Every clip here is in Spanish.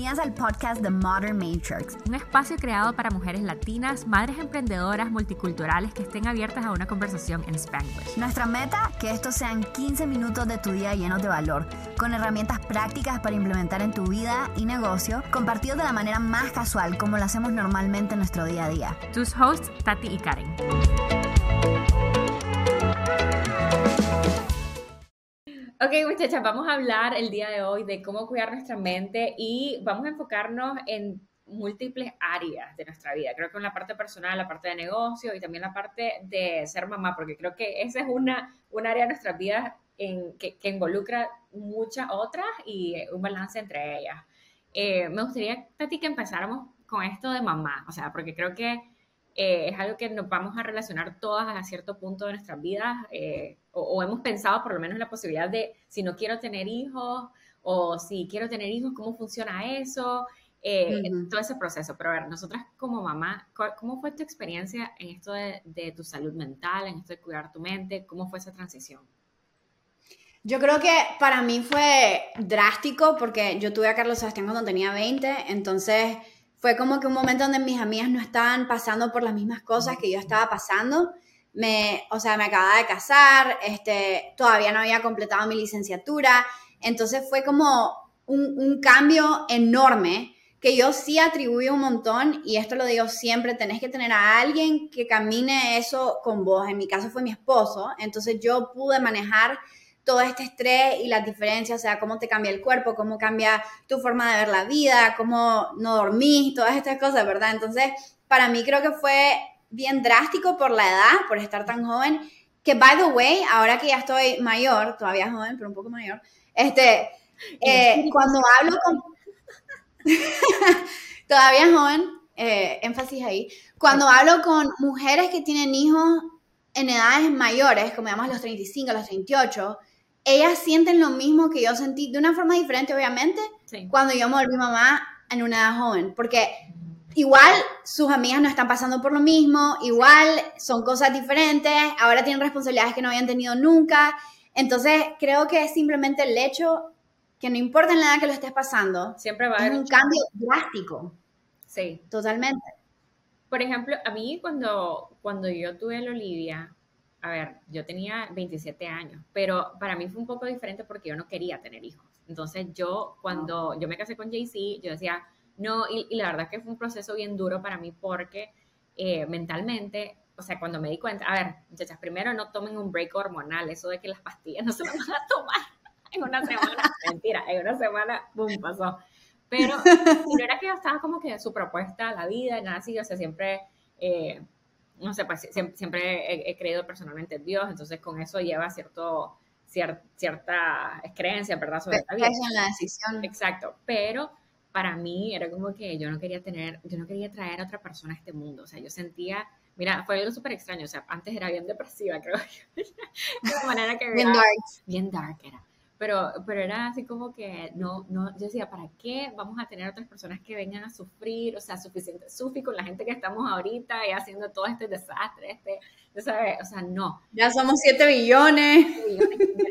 Bienvenidas al podcast The Modern Matrix, un espacio creado para mujeres latinas, madres emprendedoras, multiculturales que estén abiertas a una conversación en Spanglish. Nuestra meta, que estos sean 15 minutos de tu día llenos de valor, con herramientas prácticas para implementar en tu vida y negocio, compartidos de la manera más casual como lo hacemos normalmente en nuestro día a día. Tus hosts, Tati y Karen. Ok, muchachas, vamos a hablar el día de hoy de cómo cuidar nuestra mente y vamos a enfocarnos en múltiples áreas de nuestra vida. Creo que en la parte personal, la parte de negocio y también la parte de ser mamá, porque creo que esa es una, un área de nuestras vidas en, que, involucra muchas otras y un balance entre ellas. Eh, me gustaría, Tati, que empezáramos con esto de mamá, o sea, porque creo que eh, es algo que nos vamos a relacionar todas a cierto punto de nuestras vidas, eh, o, hemos pensado por lo menos la posibilidad de si no quiero tener hijos, o si quiero tener hijos, cómo funciona eso, eh, todo ese proceso. Pero a ver, nosotras como mamá, ¿cómo fue tu experiencia en esto de, de, tu salud mental, en esto de cuidar tu mente? ¿Cómo fue esa transición? Yo creo que para mí fue drástico porque yo tuve a Carlos Sebastián cuando tenía 20, entonces fue como que un momento donde mis amigas no estaban pasando por las mismas cosas que yo estaba pasando. Me, o sea, me acababa de casar, este, todavía no había completado mi licenciatura, entonces fue como un, un cambio enorme que yo sí atribuyo un montón, y esto lo digo siempre, tenés que tener a alguien que camine eso con vos. En mi caso fue mi esposo, entonces yo pude manejar todo este estrés y las diferencias, o sea, cómo te cambia el cuerpo, cómo cambia tu forma de ver la vida, cómo no dormís, todas estas cosas, ¿verdad? Entonces, para mí creo que fue bien drástico por la edad, por estar tan joven, que, by the way, ahora que ya estoy mayor, todavía joven, pero un poco mayor, este, eh, cuando hablo con... todavía joven, eh, énfasis ahí, cuando hablo con mujeres que tienen hijos en edades mayores, como digamos los 35, los 38, ellas sienten lo mismo que yo sentí, de una forma diferente, obviamente, cuando yo me volví mamá en una edad joven, porque igual sus amigas no están pasando por lo mismo, igual son cosas diferentes, ahora tienen responsabilidades que no habían tenido nunca, entonces creo que es simplemente el hecho que no importa en la edad que lo estés pasando, siempre va a haber un cambio drástico. Sí. Totalmente. Por ejemplo, a mí cuando, cuando yo tuve a Olivia, a ver, yo tenía 27 años, pero para mí fue un poco diferente porque yo no quería tener hijos. Entonces yo, cuando yo me casé con JC, yo decía, no, y, la verdad que fue un proceso bien duro para mí porque eh, mentalmente, o sea, cuando me di cuenta, a ver, muchachas, primero no tomen un break hormonal, eso de que las pastillas no se las van a tomar en una semana, mentira, en una semana, boom, pasó. Pero no era que yo estaba como que su propuesta a la vida, nada así, o sea, siempre... Eh, no sé, pues, siempre, he, creído personalmente en Dios, entonces con eso lleva cierto, cierta creencia, ¿verdad? Sobre la vida. la decisión. Exacto, pero para mí era como que yo no quería tener, yo no quería traer a otra persona a este mundo, o sea, yo sentía, mira, fue algo súper extraño, o sea, antes era bien depresiva, creo, de la manera que bien dark. Bien dark era pero, pero era así como que no, no, yo decía, ¿para qué vamos a tener otras personas que vengan a sufrir? O sea, suficiente sufi con la gente que estamos ahorita y haciendo todo este desastre, este, ¿sabes? O sea, no. Ya somos 7 billones.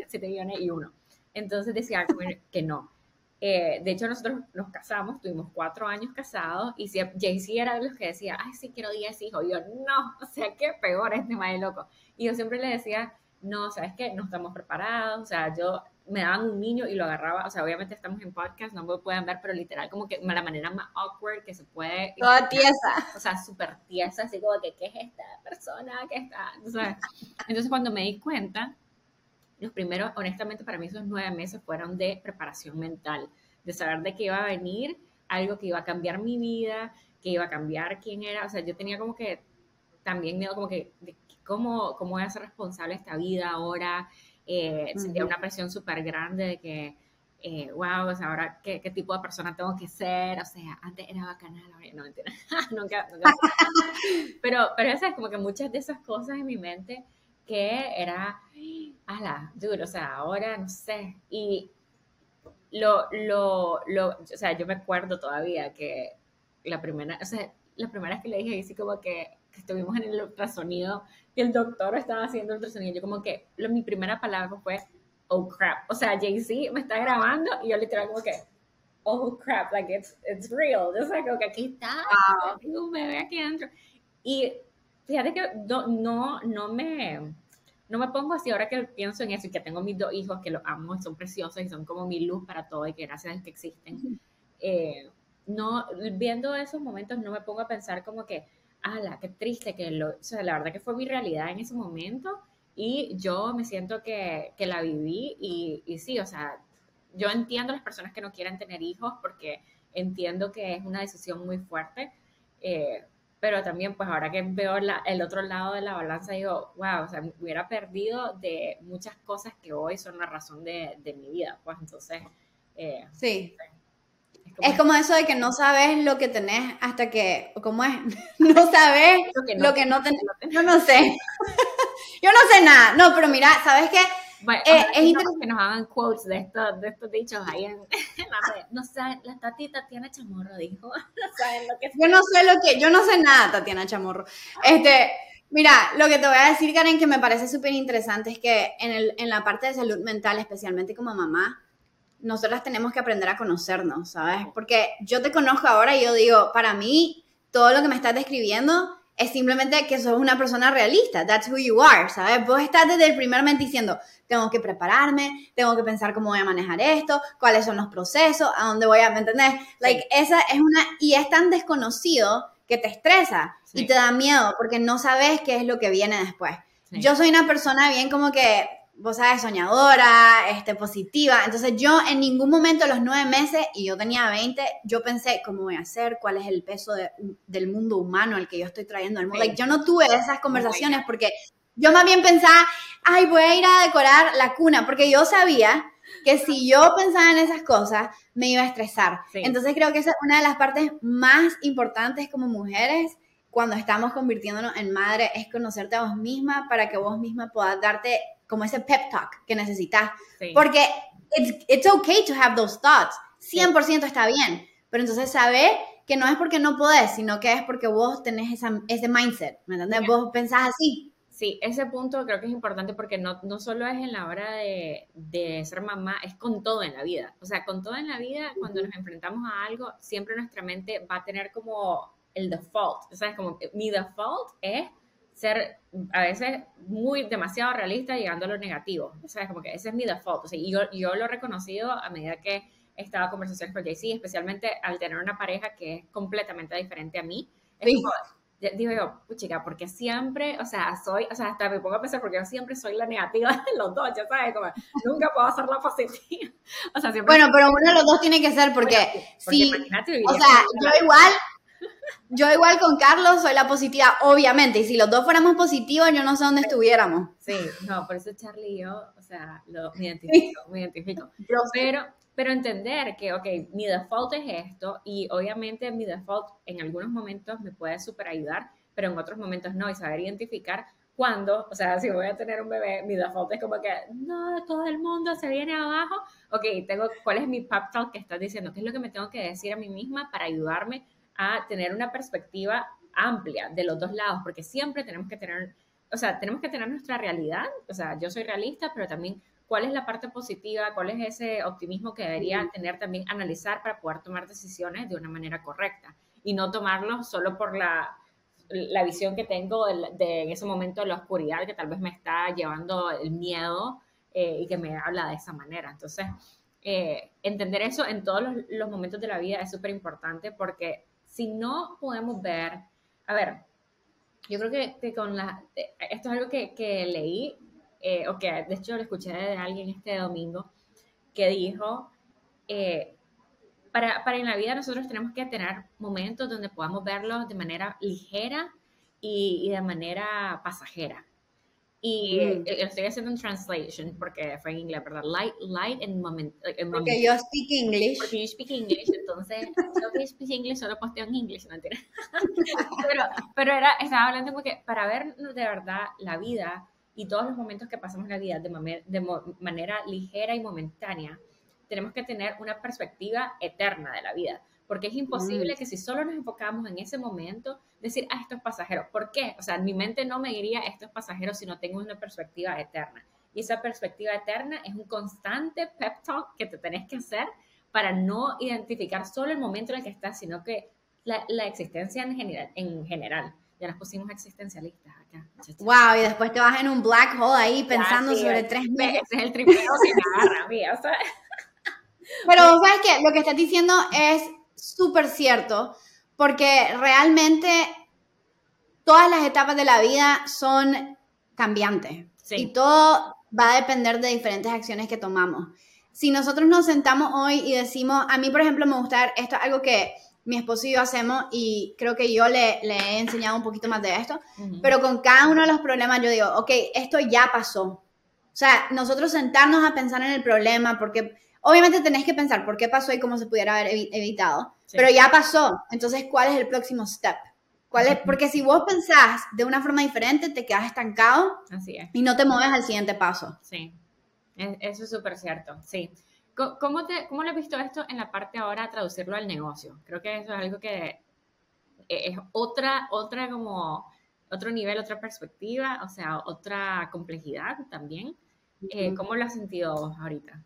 7 billones, y uno. Entonces decía que no. Eh, de hecho, nosotros nos casamos, tuvimos cuatro años casados y si, Jay-Z era de los que decía, ay, sí, quiero 10 hijos. Y yo, no, o sea, qué peor este madre loco. Y yo siempre le decía, no, ¿sabes qué? No estamos preparados. O sea, yo me daban un niño y lo agarraba, o sea, obviamente estamos en podcast, no me pueden ver, pero literal como que la manera más awkward que se puede. Toda tiesa. O sea, súper tiesa, así como que, ¿qué es esta persona que está? Entonces, cuando me di cuenta, los primeros, honestamente, para mí esos nueve meses fueron de preparación mental, de saber de qué iba a venir, algo que iba a cambiar mi vida, que iba a cambiar quién era, o sea, yo tenía como que también miedo como que, de cómo, cómo voy a ser responsable de esta vida ahora, eh, sentía una presión súper grande de que, eh, wow, o sea, ahora ¿qué, qué, tipo de persona tengo que ser, o sea, antes era bacana, no, mentira, nunca, nunca. pero, pero esas como que muchas de esas cosas en mi mente que era, ala, duro, o sea, ahora no sé, y lo, lo, lo, o sea, yo me acuerdo todavía que la primera, o sea, la primera vez que le dije así como que, que estuvimos en el ultrasonido y el doctor estaba haciendo el ultrasonido, yo como que lo, mi primera palabra fue, oh crap, o sea, Jay-Z me está grabando y yo literal como que, oh crap, like it's, it's real. O sea, como que aquí está, tengo un bebé aquí adentro. Y fíjate que no, no, no me no me pongo así ahora que pienso en eso y que tengo mis dos hijos que los amo y son preciosos y son como mi luz para todo y que gracias a que existen. Eh, no, viendo esos momentos no me pongo a pensar como que, ala, qué triste que lo, o sea, la verdad que fue mi realidad en ese momento y yo me siento que, que la viví y, y, sí, o sea, yo entiendo a las personas que no quieren tener hijos porque entiendo que es una decisión muy fuerte, eh, pero también pues ahora que veo el otro lado de la balanza digo, wow, o sea, me hubiera perdido de muchas cosas que hoy son la razón de, de mi vida, pues entonces... Eh, sí. Es como, eso de que no sabes lo que tenés hasta que, ¿cómo es? No sabes lo que no, tenés. Yo no sé. Yo no sé nada. No, pero mira, ¿sabes qué? Bueno, eh, es interesante que nos hagan quotes de estos, de estos dichos ahí en, la red. No sé, la Tati Tatiana Chamorro dijo. No saben lo que Yo no sé lo que, yo no sé nada, Tatiana Chamorro. Este, mira, lo que te voy a decir, Karen, que me parece súper interesante es que en, el, en la parte de salud mental, especialmente como mamá, nosotras tenemos que aprender a conocernos, ¿sabes? Porque yo te conozco ahora y yo digo, para mí, todo lo que me estás describiendo es simplemente que sos una persona realista. That's who you are, ¿sabes? Vos estás desde el primer momento diciendo, tengo que prepararme, tengo que pensar cómo voy a manejar esto, cuáles son los procesos, a dónde voy a, ¿me entendés? Like, esa es una, y es tan desconocido que te estresa y te da miedo porque no sabes qué es lo que viene después. Yo soy una persona bien como que vos sabes, soñadora, este, positiva. Entonces yo en ningún momento los nueve meses, y yo tenía 20, yo pensé, ¿cómo voy a hacer? ¿Cuál es el peso del mundo humano al que yo estoy trayendo al mundo? yo no tuve esas conversaciones porque yo más bien pensaba, ay, voy a ir a decorar la cuna, porque yo sabía que si yo pensaba en esas cosas, me iba a estresar. Entonces creo que esa es una de las partes más importantes como mujeres cuando estamos convirtiéndonos en madre, es conocerte a vos misma para que vos misma puedas darte como ese pep talk que necesitas. Porque it's, it's, okay to have those thoughts. 100% está bien. Pero entonces saber que no es porque no podés, sino que es porque vos tenés esa, ese mindset. ¿Me entiendes? Vos pensás así. Sí, ese punto creo que es importante porque no, no solo es en la hora de, de, ser mamá, es con todo en la vida. O sea, con todo en la vida, cuando nos enfrentamos a algo, siempre nuestra mente va a tener como el default. O sea, como mi default es ser a veces muy demasiado realista llegando a lo negativo. O sea, como que ese es mi default. O sea, y yo, yo lo he reconocido a medida que he estado en conversaciones con JC, especialmente al tener una pareja que es completamente diferente a mí. Es como, digo yo, chica, porque siempre, o sea, soy, o sea, hasta me pongo a pensar, porque yo siempre soy la negativa de los dos, ya sabes, como nunca puedo ser la positiva. O sea, siempre... Bueno, pero uno de los dos tiene que ser, porque, sí, o sea, yo igual, yo igual con Carlos soy la positiva, obviamente, y si los dos fuéramos positivos, yo no sé dónde estuviéramos. Sí, no, por eso Charlie y yo, o sea, lo, me identifico, me identifico. Pero, pero entender que, ok, mi default es esto, y obviamente mi default en algunos momentos me puede super ayudar, pero en otros momentos no, y saber identificar cuándo, o sea, si voy a tener un bebé, mi default es como que, no, todo el mundo se viene abajo, ok, tengo, ¿cuál es mi pep talk que estás diciendo? ¿Qué es lo que me tengo que decir a mí misma para ayudarme a tener una perspectiva amplia de los dos lados, porque siempre tenemos que tener, o sea, tenemos que tener nuestra realidad, o sea, yo soy realista, pero también cuál es la parte positiva, cuál es ese optimismo que debería tener también analizar para poder tomar decisiones de una manera correcta y no tomarlo solo por la, la visión que tengo de, en ese momento de la oscuridad que tal vez me está llevando el miedo eh, y que me habla de esa manera. Entonces, eh, entender eso en todos los, los momentos de la vida es súper importante porque si no podemos ver, a ver, yo creo que, con la, esto es algo que, leí, eh, o que de hecho lo escuché de alguien este domingo, que dijo, eh, para, para en la vida nosotros tenemos que tener momentos donde podamos verlos de manera ligera y de manera pasajera. Y mm. estoy haciendo un translation porque fue en inglés, ¿verdad? Light, light and moment. porque yo speak English. Porque yo speak English, entonces yo que speak English solo posteo en English, no entiendo. pero, pero era, estaba hablando porque para ver de verdad la vida y todos los momentos que pasamos en la vida de, de manera ligera y momentánea, tenemos que tener una perspectiva eterna de la vida porque es imposible mm. que si solo nos enfocamos en ese momento, decir, ah, esto es pasajero. ¿Por qué? O sea, mi mente no me diría, esto es pasajero, si no tengo una perspectiva eterna. Y esa perspectiva eterna es un constante pep talk que te tenés que hacer para no identificar solo el momento en el que estás, sino que la, la existencia en general, en general. Ya nos pusimos existencialistas acá. Wow, y después te vas en un black hole ahí pensando sobre tres meses. Ese es el triple que me agarra, mía, ¿sabes? Pero sabes que lo que estás diciendo es súper cierto, porque realmente todas las etapas de la vida son cambiantes. Y todo va a depender de diferentes acciones que tomamos. Si nosotros nos sentamos hoy y decimos, a mí por ejemplo me gusta, esto es algo que mi esposo y yo hacemos y creo que yo le, le he enseñado un poquito más de esto, pero con cada uno de los problemas yo digo, ok, esto ya pasó. O sea, nosotros sentarnos a pensar en el problema, porque obviamente tenés que pensar por qué pasó y cómo se pudiera haber evitado, pero ya pasó. Entonces, ¿cuál es el próximo step? ¿Cuál es? Porque si vos pensás de una forma diferente, te quedas estancado Así es. y no te mueves al siguiente paso. Sí, eso es súper cierto, sí. ¿Cómo, te, ¿Cómo lo has visto esto en la parte ahora, traducirlo al negocio? Creo que eso es algo que e, es otra, otra como, otro nivel, otra perspectiva, o sea, otra complejidad también. Eh, ¿Cómo lo has sentido vos ahorita?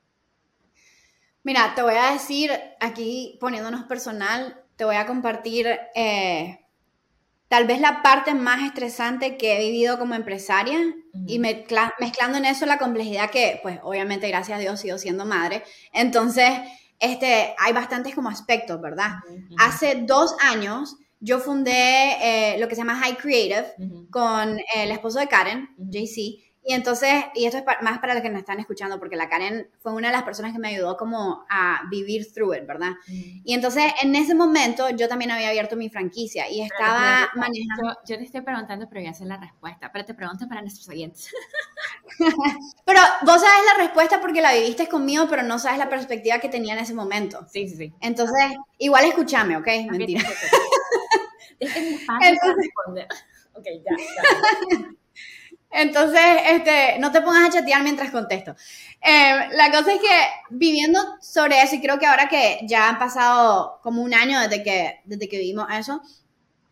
Mira, te voy a decir, aquí poniéndonos personal, te voy a compartir eh, tal vez la parte más estresante que he vivido como empresaria y mezclando en eso la complejidad que, pues obviamente gracias a Dios sigo siendo madre. Entonces, este, hay bastantes como aspectos, ¿verdad? Hace dos años yo fundé eh, lo que se llama High Creative con el esposo de Karen, JC, y entonces, y esto es más para los que nos están escuchando, porque la Karen fue una de las personas que me ayudó como a vivir through it, ¿verdad? Mm. Y entonces, en ese momento, yo también había abierto mi franquicia y estaba manejando... Yo, te estoy preguntando, pero ya sé la respuesta, pero te pregunto para nuestros oyentes. pero vos sabes la respuesta porque la viviste conmigo, pero no sabes la perspectiva que tenía en ese momento. Sí, sí, sí. Entonces, igual escúchame, ¿ok? Mentira. es que es fácil responder. Ok, ya, ya. Entonces, este, no te pongas a chatear mientras contesto. Eh, la cosa es que viviendo sobre eso, y creo que ahora que ya han pasado como un año desde que, desde que vivimos eso,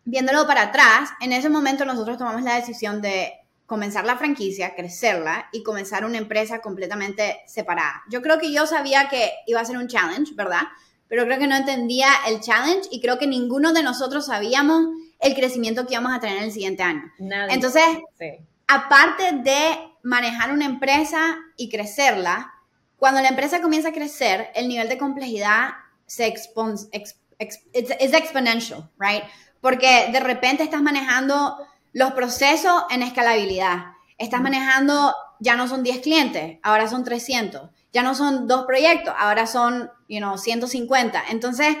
viéndolo para atrás, en ese momento nosotros tomamos la decisión de comenzar la franquicia, crecerla y comenzar una empresa completamente separada. Yo creo que yo sabía que iba a ser un challenge, ¿verdad? Pero creo que no entendía el challenge y creo que ninguno de nosotros sabíamos el crecimiento que íbamos a tener el siguiente año. Entonces, sí aparte de manejar una empresa y crecerla, cuando la empresa comienza a crecer, el nivel de complejidad se es exponential, right? Porque de repente estás manejando los procesos en escalabilidad. Estás manejando, ya no son 10 clientes, ahora son 300. Ya no son dos proyectos, ahora son, you know, 150. Entonces,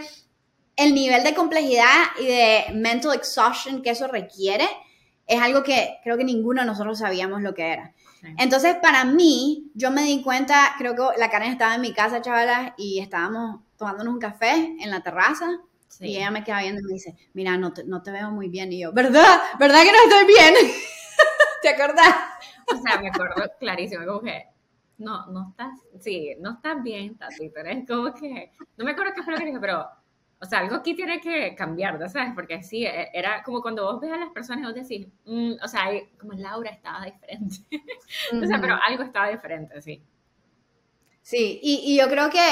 el nivel de complejidad y de mental exhaustion que eso requiere es algo que creo que ninguno de nosotros sabíamos lo que era. Entonces, para mí, yo me di cuenta, creo que la Karen estaba en mi casa, chavalas, y estábamos tomándonos un café en la terraza. Y ella me queda viendo y me dice, mira, no te, no te veo muy bien. Y yo, ¿verdad? ¿Verdad que no estoy bien? ¿Te acordás? O sea, me acuerdo clarísimo, como que, no, no estás, sí, no estás bien, Tatito. Es como que, no me acuerdo qué fue lo que dije, pero o sea, algo aquí tiene que cambiar, ¿sabes? Porque sí, e, era como cuando vos ves a las personas y vos decís, mm", o sea, como Laura estaba diferente. o sea, pero algo estaba diferente, sí. Sí, y, yo creo que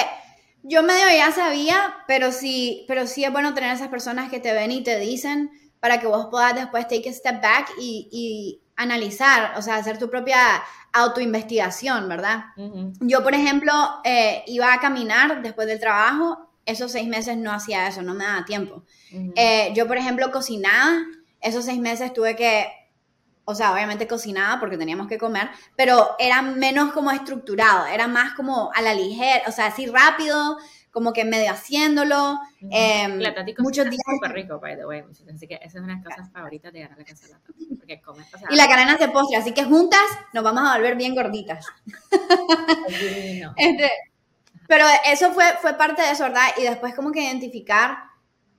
yo medio ya sabía, pero sí, pero sí es bueno tener esas personas que te ven y te dicen para que vos puedas después take a step back y, analizar, o sea, hacer tu propia autoinvestigación, ¿verdad? Yo, por ejemplo, eh, iba a caminar después del trabajo esos seis meses no hacía eso, no me daba tiempo. Eh, yo, por ejemplo, cocinaba, esos seis meses tuve que, o sea, obviamente cocinaba porque teníamos que comer, pero era menos como estructurado, era más como a la ligera, o sea, así rápido, como que medio haciéndolo. Eh, muchos días. súper rico, by the way. Así que esa es una de las cosas favoritas de ganar la casa de la porque come, Y la cadena de postre, así que juntas nos vamos a volver bien gorditas. este, pero eso fue, fue parte de eso, ¿verdad? Y después como que identificar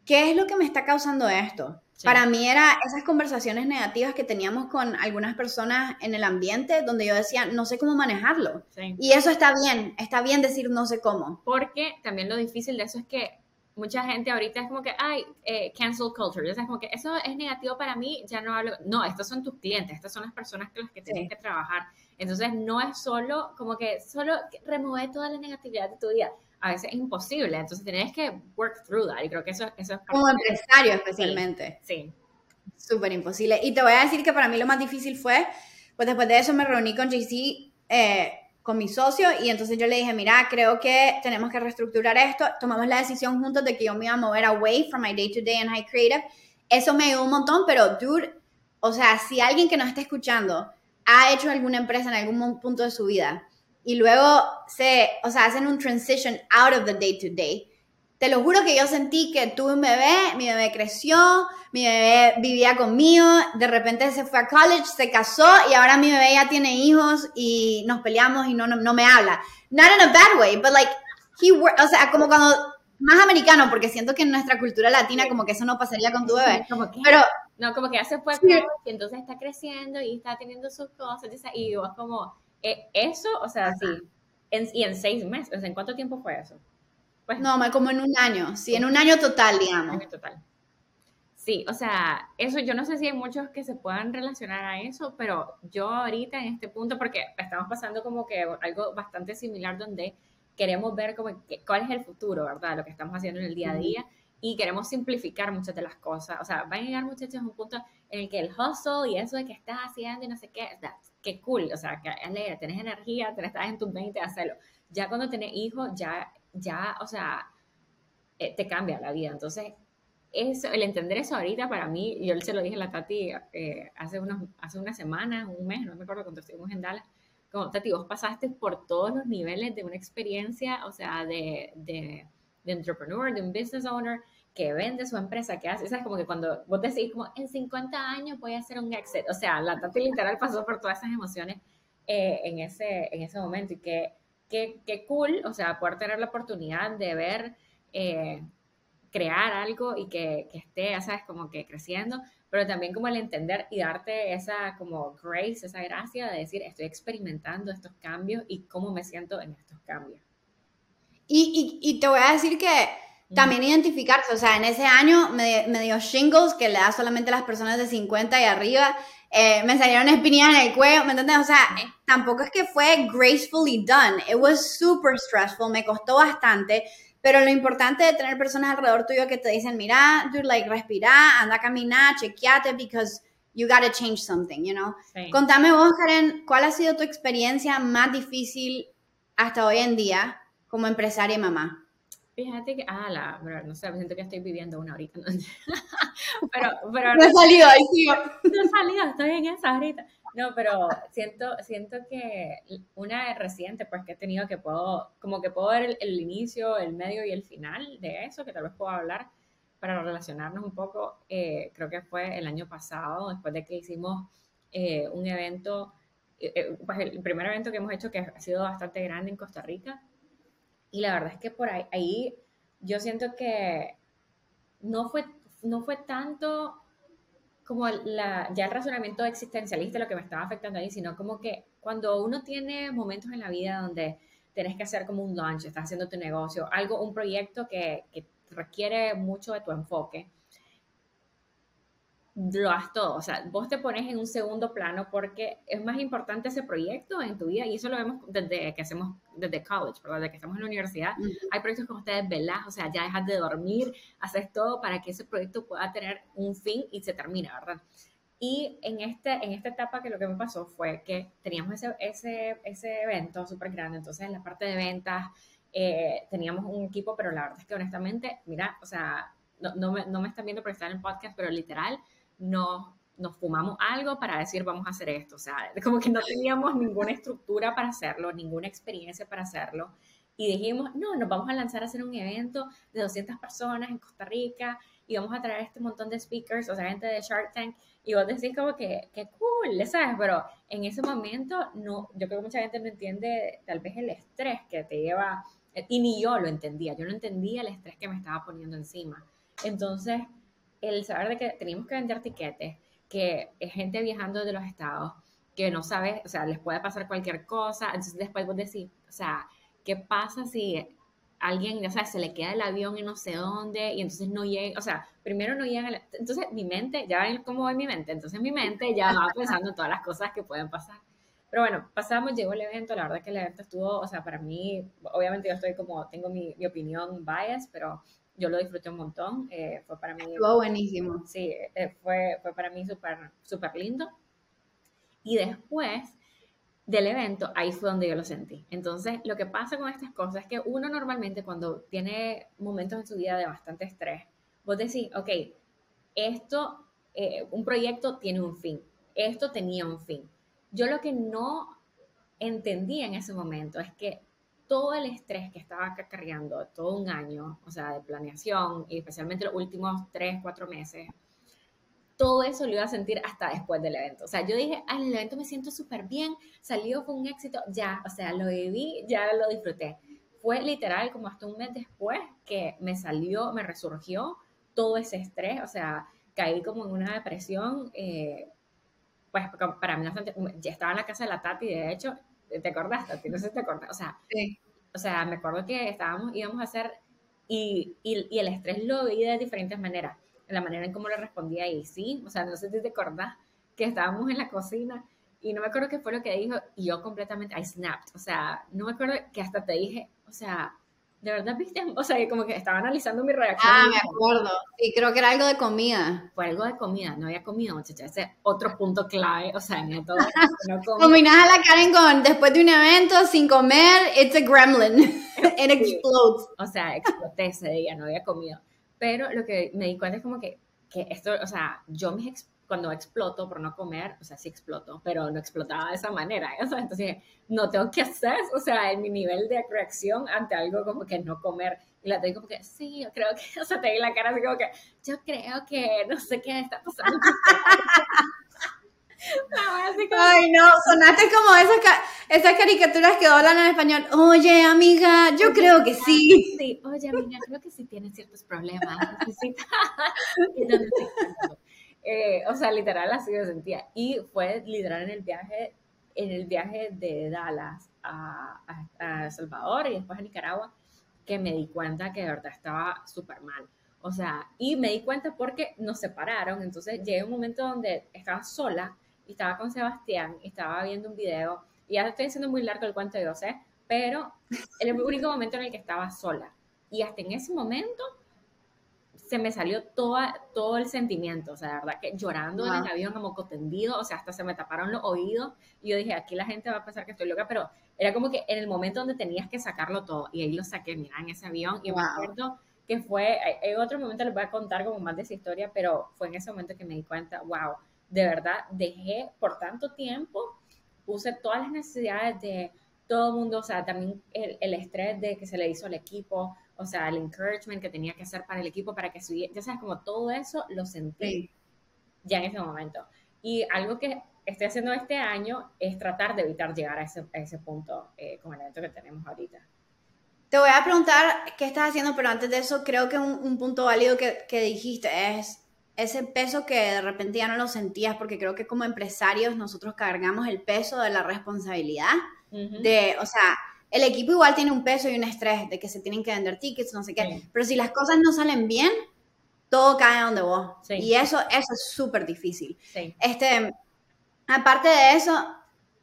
qué es lo que me está causando esto. Para mí era esas conversaciones negativas que teníamos con algunas personas en el ambiente donde yo decía, no sé cómo manejarlo. Y eso está bien, está bien decir no sé cómo. Porque también lo difícil de eso es que mucha gente ahorita es como que, ay, eh, cancel culture, sabes, como que eso es negativo para mí, ya no hablo, no, estos son tus clientes, estas son las personas con las que tienes que trabajar. Entonces no es solo como que solo remover toda la negatividad de tu vida. a veces es imposible. Entonces tienes que work through that. Y creo que eso, eso es Como empresario especialmente. Sí. Súper imposible. Y te voy a decir que para mí lo más difícil fue, pues después de eso me reuní con JC, eh, con mi socio, y entonces yo le dije, mira, creo que tenemos que reestructurar esto. Tomamos la decisión juntos de que yo me iba a mover away from my day-to-day and high creative. Eso me ayudó un montón, pero dude, o sea, si alguien que nos está escuchando ha hecho alguna empresa en algún punto de su vida y luego se, o sea, hacen un transition out of the day to day. Te lo juro que yo sentí que tuve un bebé, mi bebé creció, mi bebé vivía conmigo, de repente se fue a college, se casó y ahora mi bebé ya tiene hijos y nos peleamos y no, no, me habla. Not in a bad way, but like, he, o sea, como cuando, más americano, porque siento que en nuestra cultura latina como que eso no pasaría con tu bebé. pero no, como que hace fue y entonces está creciendo y está teniendo sus cosas y vos como eh, eso, o sea, sí. y en seis meses, ¿en cuánto tiempo fue eso? Pues, no, como en un año, sí, en un año total, digamos. Un año total. Sí, o sea, eso yo no sé si hay muchos que se puedan relacionar a eso, pero yo ahorita en este punto, porque estamos pasando como que algo bastante similar donde queremos ver como cuál es el futuro, ¿verdad? Lo que estamos haciendo en el día a día y queremos simplificar muchas de las cosas. O sea, van a llegar muchachos a un punto en el que el hustle y eso de que estás haciendo y no sé qué, qué cool, o sea, que alegre, tenés energía, tenés, estás en tus 20, hacerlo. Ya cuando tenés hijos, ya, ya, o sea, eh, te cambia la vida. Entonces, eso, el entender eso ahorita para mí, yo se lo dije a la Tati eh, hace, unos, hace una semana, un mes, no me acuerdo cuando estuvimos en Dallas, como Tati, vos pasaste por todos los niveles de una experiencia, o sea, de, de, de entrepreneur, de un business owner, que vende su empresa, que hace, es como que cuando vos decís como en 50 años voy a hacer un exit, o sea, la Tati literal pasó por todas esas emociones eh, en, ese, en ese momento. Y que, que, cool, o sea, poder tener la oportunidad de ver, eh, crear algo y que, que esté, sabes, como que creciendo, pero también como el entender y darte esa como grace, esa gracia de decir, estoy experimentando estos cambios y cómo me siento en estos cambios. Y, y, y te voy a decir que también identificarse, o sea, en ese año me, me, dio shingles que le da solamente a las personas de 50 y arriba. Eh, me salieron espinillas en el cuello, ¿me entiendes? O sea, tampoco es que fue gracefully done. It was super stressful, me costó bastante. Pero lo importante de tener personas alrededor tuyo que te dicen, mira, dude, like, respira, anda a caminar, chequeate, because you gotta change something, you know? Contame vos, Karen, ¿cuál ha sido tu experiencia más difícil hasta hoy en día como empresaria y mamá? Fíjate que, ah, la, no sé, siento que estoy viviendo una ahorita. pero, pero. No he salido, ahí sigo. No he salido, estoy en esa ahorita. No, pero siento, siento que una reciente, pues que he tenido que puedo, como que puedo ver el, inicio, el medio y el final de eso, que tal vez puedo hablar para relacionarnos un poco. Eh, creo que fue el año pasado, después de que hicimos eh, un evento, eh, pues el primer evento que hemos hecho que ha sido bastante grande en Costa Rica y la verdad es que por ahí, yo siento que no fue, no fue tanto como la, ya el razonamiento existencialista lo que me estaba afectando ahí, sino como que cuando uno tiene momentos en la vida donde tenés que hacer como un launch, estás haciendo tu negocio, algo, un proyecto que, que requiere mucho de tu enfoque, lo has todo. O sea, vos te pones en un segundo plano porque es más importante ese proyecto en tu vida y eso lo vemos desde que hacemos, desde college, ¿verdad? Desde que estamos en la universidad. Hay proyectos como ustedes velás, o sea, ya dejas de dormir, haces todo para que ese proyecto pueda tener un fin y se termine, ¿verdad? Y en, este, en esta etapa que lo que me pasó fue que teníamos ese, ese, ese evento súper grande, entonces en la parte de ventas eh, teníamos un equipo, pero la verdad es que honestamente, mira, o sea, no, no, me, no me están viendo porque están en el podcast, pero literal, nos, nos fumamos algo para decir vamos a hacer esto. O sea, como que no teníamos ninguna estructura para hacerlo, ninguna experiencia para hacerlo. Y dijimos, no, nos vamos a lanzar a hacer un evento de 200 personas en Costa Rica y vamos a traer este montón de speakers, o sea, gente de Shark Tank. Y vos decís como que, qué cool, ¿sabes? Pero en ese momento, no, yo creo que mucha gente no entiende tal vez el estrés que te lleva, y ni yo lo entendía, yo no entendía el estrés que me estaba poniendo encima. Entonces, el saber de que teníamos que vender tiquetes, que es gente viajando de los estados, que no sabe, o sea, les puede pasar cualquier cosa, entonces después vos decís, o sea, ¿qué pasa si alguien, o sea, se le queda el avión y no sé dónde, y entonces no llega, o sea, primero no llega, entonces mi mente, ya ven cómo va mi mente, entonces mi mente ya va pensando en todas las cosas que pueden pasar. Pero bueno, pasamos, llegó el evento, la verdad que el evento estuvo, o sea, para mí, obviamente yo estoy como, tengo mi, mi opinión bias, pero yo lo disfruté un montón, eh, fue para mí... Estuvo buenísimo. Sí, eh, fue, fue para mí súper súper lindo. Y después del evento, ahí fue donde yo lo sentí. Entonces, lo que pasa con estas cosas es que uno normalmente cuando tiene momentos en su vida de bastante estrés, vos decís, ok, esto, eh, un proyecto tiene un fin, esto tenía un fin. Yo lo que no entendí en ese momento es que todo el estrés que estaba cargando todo un año, o sea, de planeación, y especialmente los últimos tres, cuatro meses, todo eso lo iba a sentir hasta después del evento. O sea, yo dije, al el evento me siento súper bien, salió con un éxito, ya, o sea, lo viví, ya lo disfruté. Fue literal como hasta un mes después que me salió, me resurgió todo ese estrés, o sea, caí como en una depresión, eh, pues para mí ya estaba en la casa de la Tati, de hecho, ¿te acordás, Tati? No sé si te acordás, o sea, o sea, me acuerdo que estábamos, íbamos a hacer, y, y, y el estrés lo vi de diferentes maneras la manera en cómo le respondía y sí, o sea, no sé si te acordás que estábamos en la cocina y no me acuerdo qué fue lo que dijo y yo completamente, I snapped, o sea, no me acuerdo que hasta te dije, o sea, de verdad viste, o sea, como que estaba analizando mi reacción. Ah, me acuerdo, sí, creo que era algo de comida. Fue algo de comida, no había comida, muchacha, ese otro punto clave, o sea, en todo. No Combinás a la Karen con, después de un evento, sin comer, it's a gremlin, it explodes. O sea, exploté ese día, no había comido. Pero lo que me di cuenta es como que, que esto, o sea, yo mis, cuando exploto por no comer, o sea, sí exploto, pero no explotaba de esa manera. O sea, entonces, no tengo que hacer, o sea, en mi nivel de reacción ante algo como que no comer. Y la tengo como que, sí, yo creo que, o sea, te di la cara así como que, yo creo que no sé qué está pasando. Ay, no, sonaste como esas, esas caricaturas que hablan en español. Oye, amiga, yo creo que sí. Sí, oye, amiga, creo que sí tiene ciertos problemas. eh, o sea, literal así me sentía. Y fue literal en el viaje, en el viaje de Dallas a, a, a Salvador y después a Nicaragua, que me di cuenta que de verdad estaba súper mal. O sea, y me di cuenta porque nos separaron, entonces llegué a un momento donde estaba sola estaba con Sebastián y estaba viendo un video, y ya estoy haciendo muy largo el cuento, yo sé, pero el único momento en el que estaba sola. Y hasta en ese momento se me salió toda, todo el sentimiento, o sea, la verdad que llorando en el avión como cotendido, o sea, hasta se me taparon los oídos y yo dije, aquí la gente va a pensar que estoy loca, pero era como que en el momento donde tenías que sacarlo todo y ahí lo saqué, mira, en ese avión y me acuerdo que fue, en otro momento les voy a contar como más de esa historia, pero fue en ese momento que me di cuenta, wow, de verdad dejé por tanto tiempo, puse todas las necesidades de todo el mundo, o sea, también el, estrés de que se le hizo al equipo, o sea, el encouragement que tenía que hacer para el equipo para que subiera, ya sabes, como todo eso lo sentí ya en ese momento. Y algo que estoy haciendo este año es tratar de evitar llegar a ese, ese punto eh, con el evento que tenemos ahorita. Te voy a preguntar qué estás haciendo, pero antes de eso creo que un, un punto válido que, que dijiste es ese peso que de repente ya no lo sentías, porque creo que como empresarios nosotros cargamos el peso de la responsabilidad de, o sea, el equipo igual tiene un peso y un estrés de que se tienen que vender tickets, no sé qué, pero si las cosas no salen bien, todo cae donde vos. Y eso, eso es súper difícil. Este, aparte de eso,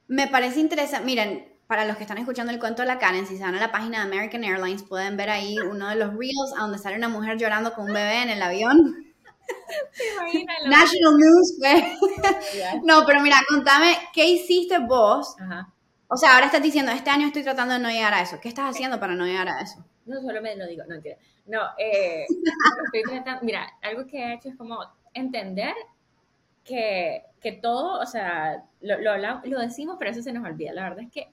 me parece interesante, miren, para los que están escuchando el cuento de la Karen, si se van a la página de American Airlines, pueden ver ahí uno de los reels donde sale una mujer llorando con un bebé en el avión. National News, no, pero mira, contame, ¿qué hiciste vos? O sea, ahora estás diciendo, este año estoy tratando de no llegar a eso. ¿Qué estás haciendo para no llegar a eso? No, solo me lo digo, no entiendo. No, eh, estoy tratando, mira, algo que he hecho es como entender que, que todo, o sea, lo, lo, lo, decimos, pero eso se nos olvida. La verdad es que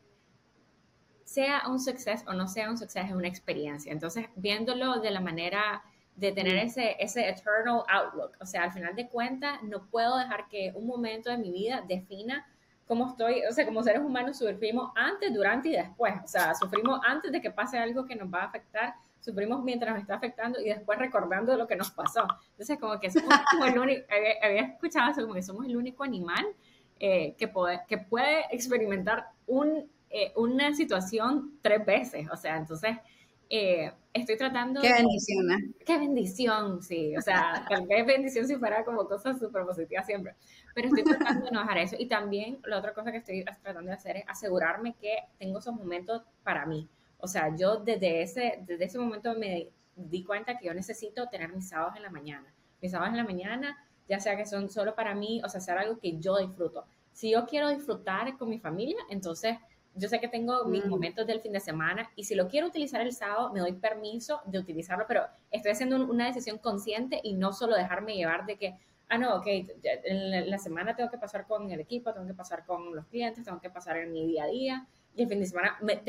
sea un suceso o no sea un suceso, es una experiencia. Entonces, viéndolo de la manera de tener ese, ese eternal outlook. O sea, al final de cuentas, no puedo dejar que un momento de mi vida defina cómo estoy, o sea, como seres humanos sufrimos antes, durante y después. O sea, sufrimos antes de que pase algo que nos va a afectar, sufrimos mientras nos está afectando y después recordando lo que nos pasó. Entonces, como que somos como el único, había, escuchado eso, como que somos el único animal eh, que, puede, que puede experimentar un, eh, una situación tres veces. O sea, entonces eh, estoy tratando... Qué bendición, ¿eh? Qué bendición, sí. O sea, qué bendición si fuera como cosas súper positivas siempre. Pero estoy tratando de no dejar eso. Y también la otra cosa que estoy tratando de hacer es asegurarme que tengo esos momentos para mí. O sea, yo desde ese, desde ese momento me di cuenta que yo necesito tener mis sábados en la mañana. Mis sábados en la mañana, ya sea que son solo para mí, o sea, hacer algo que yo disfruto. Si yo quiero disfrutar con mi familia, entonces yo sé que tengo mis mm. momentos del fin de semana y si lo quiero utilizar el sábado, me doy permiso de utilizarlo, pero estoy haciendo una decisión consciente y no solo dejarme llevar de que, ah, no, ok, en la semana tengo que pasar con el equipo, tengo que pasar con los clientes, tengo que pasar en mi día a día y el fin de semana me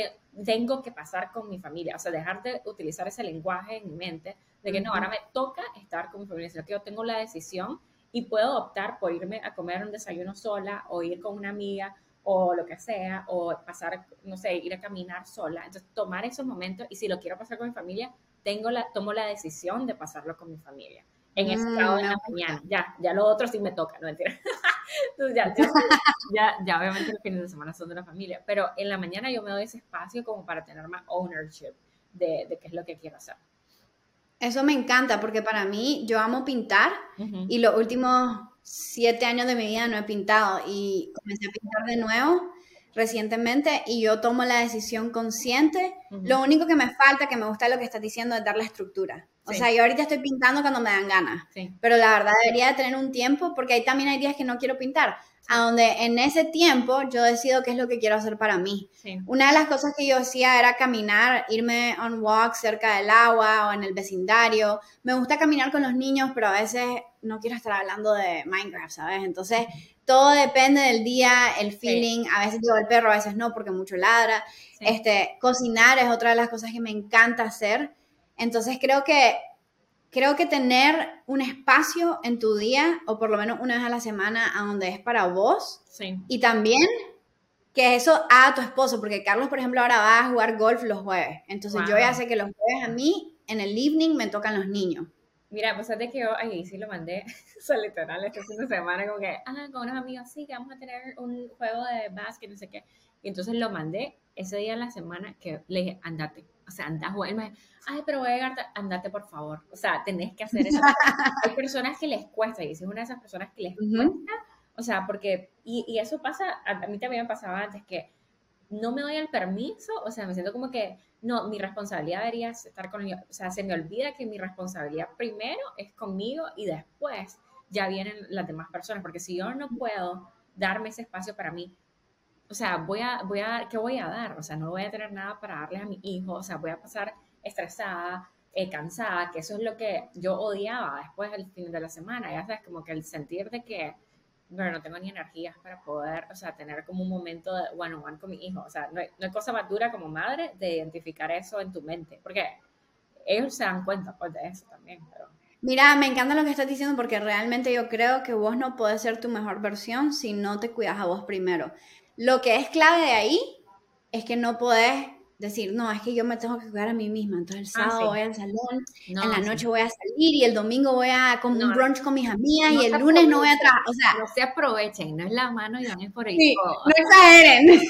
tengo que pasar con mi familia, o sea, dejar de utilizar ese lenguaje en mi mente de que no, ahora me toca estar con mi familia, sino que yo tengo la decisión y puedo optar por irme a comer un desayuno sola o ir con una amiga o lo que sea, o pasar, no sé, ir a caminar sola. Entonces, tomar esos momentos y si lo quiero pasar con mi familia, tengo la, tomo la decisión de pasarlo con mi familia. En ese mm, estado de la mañana. Ya, ya lo otro sí me toca, no mentira. Entonces, ya, ya, ya, obviamente los fines de semana son de la familia, pero en la mañana yo me doy ese espacio como para tener más ownership de, de qué es lo que quiero hacer. Eso me encanta porque para mí yo amo pintar y los últimos siete años de mi vida no he pintado y comencé a pintar de nuevo recientemente y yo tomo la decisión consciente. Lo único que me falta, que me gusta lo que estás diciendo, es dar la estructura. O sea, yo ahorita estoy pintando cuando me dan ganas, pero la verdad debería de tener un tiempo porque ahí también hay días que no quiero pintar a donde en ese tiempo yo decido qué es lo que quiero hacer para mí. Una de las cosas que yo hacía era caminar, irme on walk cerca del agua o en el vecindario. Me gusta caminar con los niños, pero a veces no quiero estar hablando de Minecraft, ¿sabes? Entonces, todo depende del día, el feeling. A veces llevo el perro, a veces no, porque mucho ladra. Este, cocinar es otra de las cosas que me encanta hacer. Entonces, creo que creo que tener un espacio en tu día, o por lo menos una vez a la semana, a donde es para vos, sí. y también que eso a tu esposo, porque Carlos, por ejemplo, ahora va a jugar golf los jueves. Entonces yo ya sé que los jueves a mí, en el evening, me tocan los niños. Mira, pues de que yo, ahí sí lo mandé, o literal, este fin de semana, como que, ah, con unos amigos, sí, que vamos a tener un juego de básquet, no sé qué. Y entonces lo mandé ese día en la semana que le dije, andate, o sea, anda a jugar. me ay, pero voy a llegar, andate por favor. O sea, tenés que hacer eso. Hay personas que les cuesta, y si es una de esas personas que les cuesta, o sea, porque, y, y eso pasa, a, mí también me pasaba antes que no me doy el permiso, o sea, me siento como que, no, mi responsabilidad debería estar con ellos, o sea, se me olvida que mi responsabilidad primero es conmigo y después ya vienen las demás personas, porque si yo no puedo darme ese espacio para mí, o sea, voy a, voy a, ¿qué voy a dar? O sea, no voy a tener nada para darles a mi hijo, o sea, voy a pasar estresada, eh, cansada, que eso es lo que yo odiaba después del fin de la semana, ya sabes, como que el sentir de que, bueno, no tengo ni energías para poder, o sea, tener como un momento de one on one con mi hijo, o sea, no hay, no hay cosa más dura como madre de identificar eso en tu mente, porque ellos se dan cuenta pues, de eso también, pero... Mira, me encanta lo que estás diciendo porque realmente yo creo que vos no podés ser tu mejor versión si no te cuidas a vos primero. Lo que es clave de ahí es que no podés decir, no, es que yo me tengo que cuidar a mí misma. Entonces el ah, sábado voy al salón, en la noche voy a salir y el domingo voy a comer un brunch con mis amigas y el lunes no voy a trabajar. O sea, no se aprovechen, no es la mano y van por ahí. Sí, no exageren.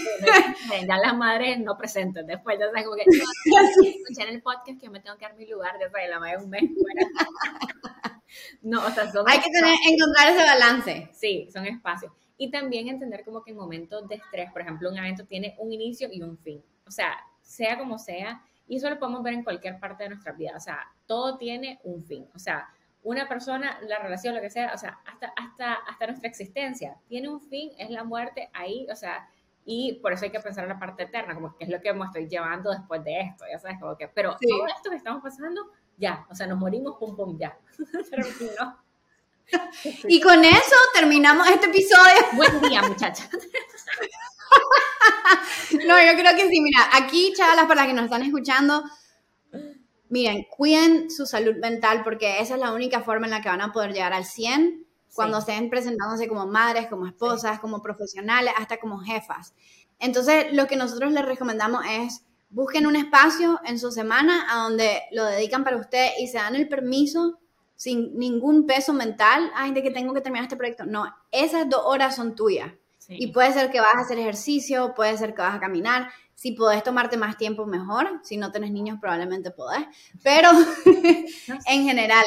ya las madres no presenten después, ya sabes, como que no, escuchar el podcast que yo me tengo que dar mi lugar, ya sabes, la madre un mes no, o sea, son Hay que tener, encontrar ese balance. Sí, son espacios. Y también entender como que en momentos de estrés, por ejemplo, un evento tiene un inicio y un fin. O sea, sea como sea, y eso lo podemos ver en cualquier parte de nuestra vida. O sea, todo tiene un fin. O sea, una persona, la relación, lo que sea, o sea, hasta, hasta, hasta nuestra existencia tiene un fin, es la muerte ahí, o sea, y por eso hay que pensar en la parte eterna, como que es lo que me estoy llevando después de esto, ya sabes, como que, pero todo esto que estamos pasando, ya, o sea, nos morimos, pum, pum, ya. Y con eso terminamos este episodio. Buen día, muchachas. No, yo creo que sí, mira, aquí, chavalas, para las que nos están escuchando, miren, cuiden su salud mental porque esa es la única forma en la que van a poder llegar al 100 cuando estén presentándose como madres, como esposas, como profesionales, hasta como jefas. Entonces, lo que nosotros les recomendamos es busquen un espacio en su semana a donde lo dedican para usted y se dan el permiso sin ningún peso mental, ay, de que tengo que terminar este proyecto. No, esas dos horas son tuyas. Y puede ser que vas a hacer ejercicio, puede ser que vas a caminar. Si podés tomarte más tiempo, mejor. Si no tenés niños, probablemente podés. Pero en general,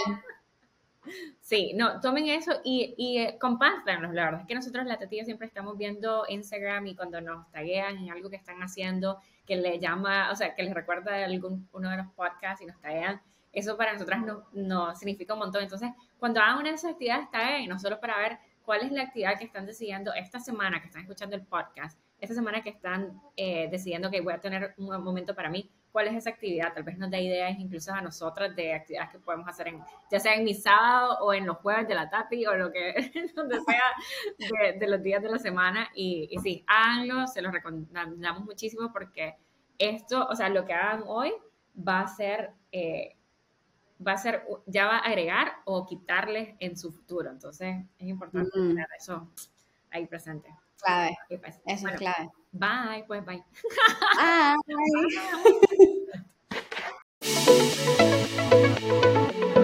Sí, no, tomen eso y, y eh, compártanlo. La verdad es que nosotros, la Tatilla, siempre estamos viendo Instagram y cuando nos taguean en algo que están haciendo, que le llama, o sea, que les recuerda de algún, uno de los podcasts y nos taguean, eso para nosotras no, no significa un montón. Entonces, cuando hagan una de esas actividades, taguen, no solo para ver cuál es la actividad que están decidiendo esta semana que están escuchando el podcast, esta semana que están eh, decidiendo que voy a tener un momento para mí, cuál es esa actividad. Tal vez nos dé ideas incluso a nosotras de actividades que podemos hacer, en, ya sea en mi sábado o en los jueves de la Tati o lo que, donde sea de, los días de la semana. Y, y sí, háganlo, se los recomendamos muchísimo porque esto, o sea, lo que hagan hoy va a ser... Eh, va a ser, ya va a agregar o quitarles en su futuro. Entonces, es importante tener eso ahí presente. Clave. Pues, eso es clave. Bye, pues bye. Bye.